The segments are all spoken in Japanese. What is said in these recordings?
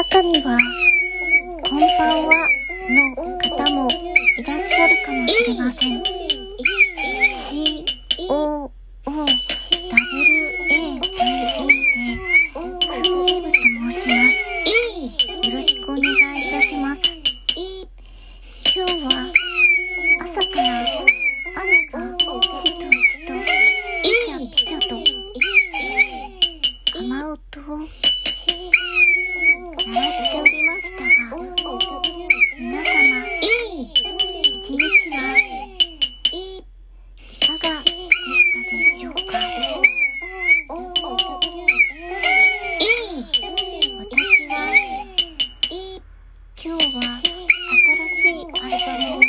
中には、こんばんはの方もいらっしゃるかもしれません。でしょうか？私は今日は新しいアルバムを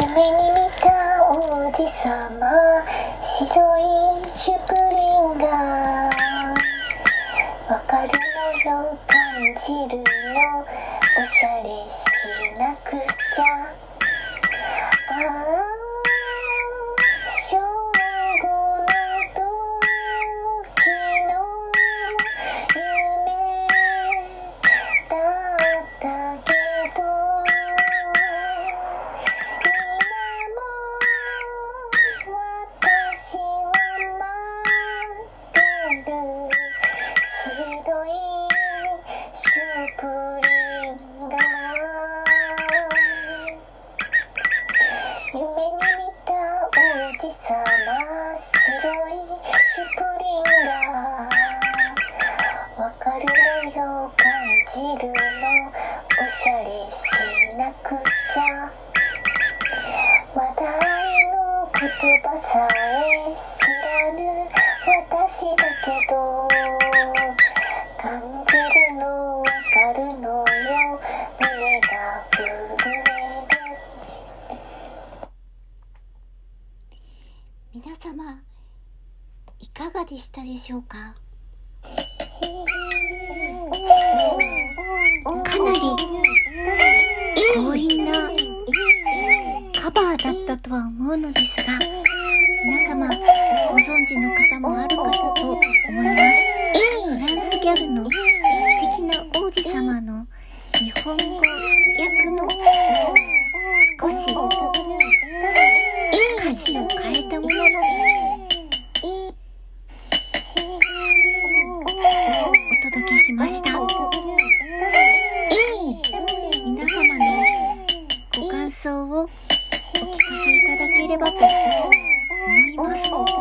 夢に見た王子様白いシュプリンがわかるのよ感じるの。おしゃれしなくちゃ。感じるのおしゃれしなくちゃまだ愛の言葉さえ知らぬ私だけど感じるのわかるのよ胸が震える皆様いかがでしたでしょうか？強引なカバーだったとは思うのですが皆様ご存知の方もあるかと思います。フランスギャルの素敵な王子様の日本語訳の少し歌詞を変えたもののお届けしましたお聞かせいただければと思います。